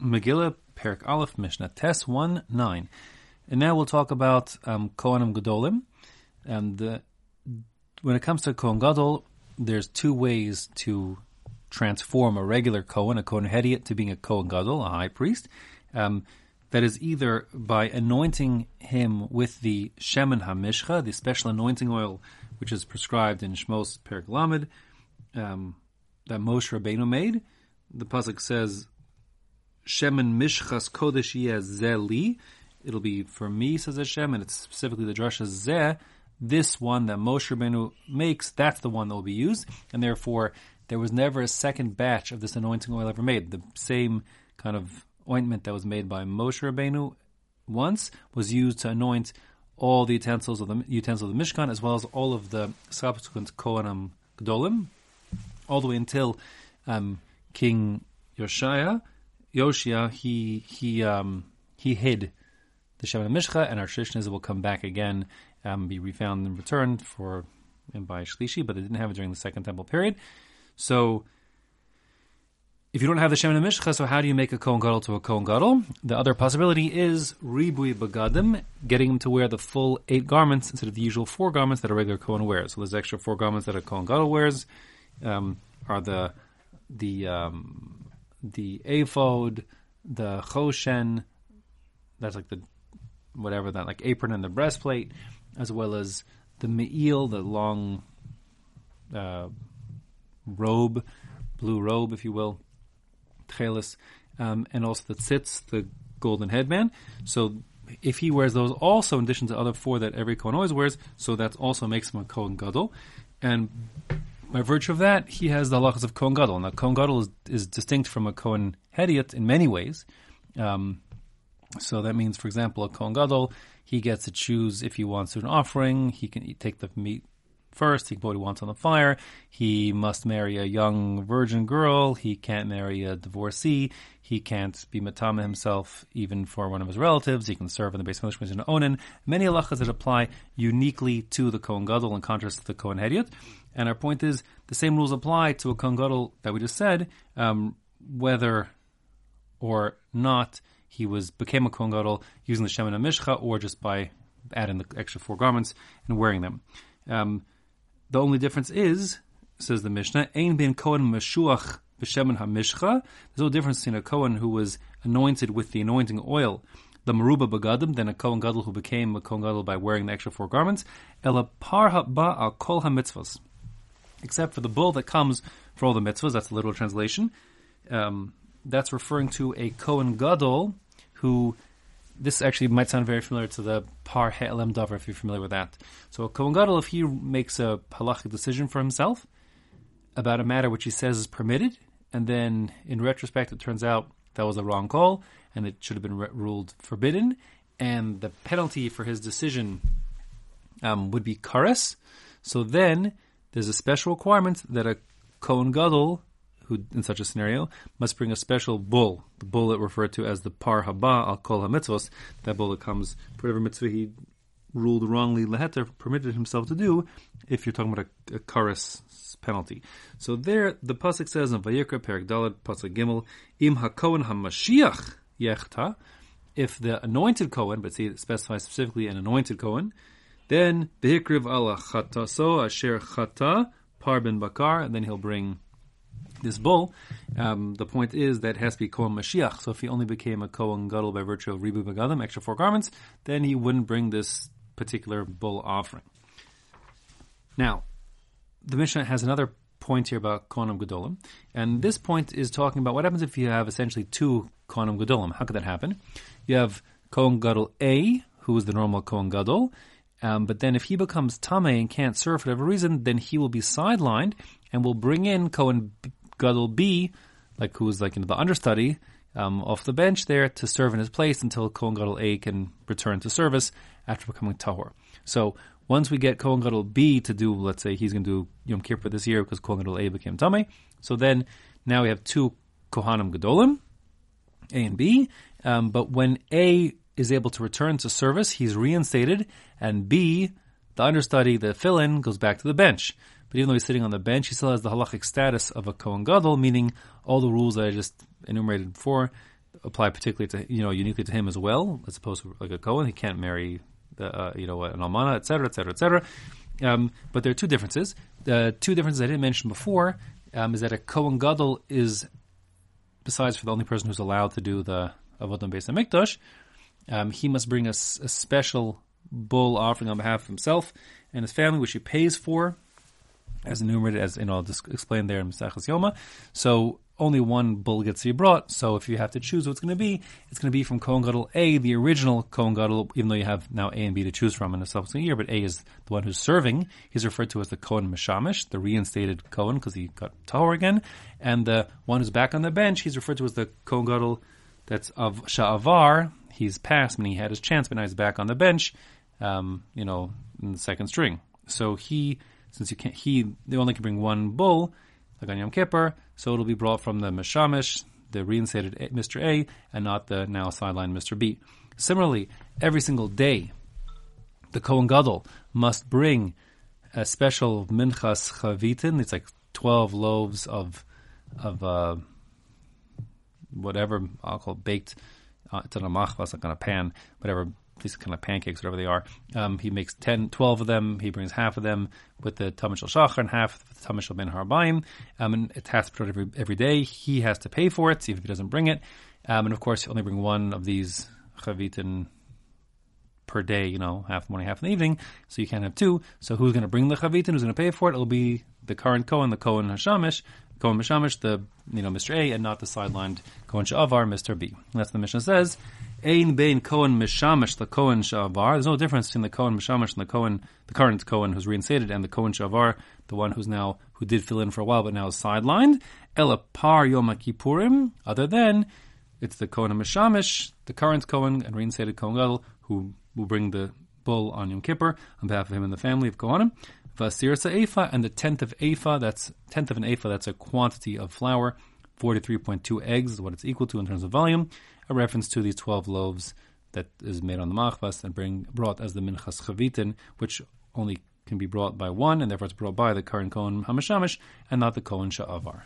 Megillah, Perik Aleph, Mishnah Tes 1 9. And now we'll talk about um, Kohanim Gedolim. And uh, when it comes to Kohen Gadol, there's two ways to transform a regular Kohen, a Kohen Hediot, to being a Kohen Gadol, a high priest. Um, that is either by anointing him with the Shemen HaMishcha, the special anointing oil which is prescribed in Shmos Perik Lamed, um, that Moshe Rabbeinu made. The pasuk says, "Shemen Mishchas Kodesh Zeli." It'll be for me, says Hashem, and it's specifically the drasha Zeh. This one that Moshe Rabbeinu makes, that's the one that will be used, and therefore there was never a second batch of this anointing oil ever made. The same kind of ointment that was made by Moshe Rabbeinu once was used to anoint all the utensils of the utensils of the Mishkan, as well as all of the subsequent Kohanim Gedolim, all the way until um, King Yoshia, Yoshia, he he um, he hid the Shemen Mishcha, and our tradition is it will come back again, um, be refound and returned for and by Shlishi, but they didn't have it during the Second Temple period. So if you don't have the Shemen Mishcha, so how do you make a Kohen Gadol to a Kohen Gadol? The other possibility is Ribui Bagadim, getting him to wear the full eight garments instead of the usual four garments that a regular Kohen wears. So those extra four garments that a Kohen Gadol wears, um, are the the um, the ephod, the choshen, that's like the whatever that like apron and the breastplate, as well as the me'il, the long uh, robe, blue robe, if you will tchelis, um, and also the tzitz, the golden headband. So if he wears those also in addition to other four that every Kohen always wears, so that also makes him a Kohen Gadol. And by virtue of that, he has the halachas of Kohen Gadol. Now, Kohen Gadol is, is distinct from a Kohen Hediot in many ways. Um, so that means, for example, a Kohen Gadol, he gets to choose if he wants an offering. He can take the meat first. He can put what he wants on the fire. He must marry a young virgin girl. He can't marry a divorcee. He can't be matama himself even for one of his relatives. He can serve in the base of in Onan. Many halachas that apply uniquely to the Kohen Gadol in contrast to the Kohen Hediot. And our point is the same rules apply to a Kohen Gadol that we just said, um, whether or not he was became a Kohen Gadol using the Shemen Mishcha or just by adding the extra four garments and wearing them. Um, the only difference is, says the Mishnah, Ein bin Kohen Meshuach b'shemen hamishcha. There's no difference between a Kohen who was anointed with the anointing oil, the Maruba Begadim, than a Kohen Gadol who became a Kohen Gadol by wearing the extra four garments. Ela par ha'ba al kol ha'mitzvahs. Except for the bull that comes for all the mitzvahs, that's the literal translation. Um, that's referring to a Kohen Gadol who this actually might sound very familiar to the par he'elem davar if you're familiar with that. So a Kohen Gadol, if he makes a halachic decision for himself about a matter which he says is permitted, and then in retrospect it turns out that was a wrong call and it should have been re- ruled forbidden, and the penalty for his decision um, would be kares. So then there's a special requirement that a Kohen Gadol who in such a scenario must bring a special bull, the bull that referred to as the par haba al kol hamitzvos, that bull that comes for whatever mitzvah he ruled wrongly leheter permitted himself to do, if you're talking about a, a karas penalty. So there, the pasuk says in Vayikra Perik Dalad pasuk Gimel, im hakohen hamashiach yechta, if the anointed Kohen, but see it specifies specifically an anointed Kohen, then the behikriv ala chata so asher chata par ben bakar, and then he'll bring this bull, um, the point is that it has to be Kohen Mashiach. So if he only became a Kohen Gadol by virtue of Ribu Begadim, extra four garments, then he wouldn't bring this particular bull offering. Now, the Mishnah has another point here about Kohanim Gedolim, and this point is talking about what happens if you have essentially two Kohanim Gedolim. How could that happen? You have Kohen Gadol A, who is the normal Kohen Gadol, um, but then if he becomes Tame and can't serve for whatever reason, then he will be sidelined and will bring in Kohen Gadol B, like who's like in the understudy, um, off the bench there to serve in his place until Kohen Gadol A can return to service after becoming Tahor. So once we get Kohen Gadol B to do, let's say he's going to do Yom Kippur this year because Kohen Gadol A became Tameh. So then now we have two Kohanim Gadolim, A and B. Um, but when A is able to return to service, he's reinstated, and B, the understudy, the fill-in, goes back to the bench. But even though he's sitting on the bench, he still has the halachic status of a Kohen Gadol, meaning all the rules that I just enumerated before apply particularly to you know uniquely to him as well, as opposed to like a Cohen. He can't marry uh, you know an almana, etc., etc., etc. But there are two differences. The two differences I didn't mention before um, is that a Kohen Gadol is, besides for the only person who's allowed to do the Avodah Beis Hamikdash, um, he must bring a special bull offering on behalf of himself and his family, which he pays for, as enumerated as you know, explained there in Maseches Yoma. So only one bull gets to be brought. So if you have to choose what's going to be, it's going to be from Kohen Gadol A, the original Kohen Gadol, even though you have now A and B to choose from in a subsequent year. But A is the one who's serving. He's referred to as the Kohen Mishamish, the reinstated Kohen, because he got Tahor again. And the one who's back on the bench, he's referred to as the Kohen Gadol that's of Sha'avar. He's passed, meaning he had his chance, but now he's back on the bench, um, you know, in the second string. So he, since you can't, he, they only can bring one bull, like on Yom Kippur, so it'll be brought from the Meshamish, the reinstated Mr. A, and not the now sidelined Mr. B. Similarly, every single day, the Kohen Gadol must bring a special minchas chavitin. It's like twelve loaves of of uh, whatever I'll call baked. Uh, it's on a machvas, like on a pan, whatever these kind of pancakes, whatever they are. Um, he makes 10, 12 of them. He brings half of them with the tamishal shachar and half with the tamishal ben harbaim. Um, and it has to be every, every day. He has to pay for it, see if he doesn't bring it. Um, and of course, you only bring one of these chavitin per day, you know, half the morning, half in the evening. So you can't have two. So who's going to bring the chavitin? Who's going to pay for it? It'll be the current Kohen, the Kohen Hashamish, Kohen Mishamish, the you know Mr. A, and not the sidelined Kohen Sha'avar, Mr. B. That's what the Mishnah says. Ein bein Kohen Mishamish, the Kohen Sha'avar. There's no difference between the Kohen Mishamish and the Kohen, the current Kohen who's reinstated, and the Kohen Sha'avar, the one who's now who did fill in for a while but now is sidelined. Ela par Yom Kippurim. Other than it's the Kohen Mishamish, the current Kohen and reinstated Kohen Gadol, who will bring the bull on Yom Kippur on behalf of him and the family of Kohanim. Vasirsa Efa and the tenth of Efa, that's tenth of an Efa, that's a quantity of flour. 43.2 eggs is what it's equal to in terms of volume. A reference to these 12 loaves that is made on the machvas and bring brought as the minchas chavitin, which only can be brought by one, and therefore it's brought by the current Kohen Hamashamish and not the Kohen Sha'avar.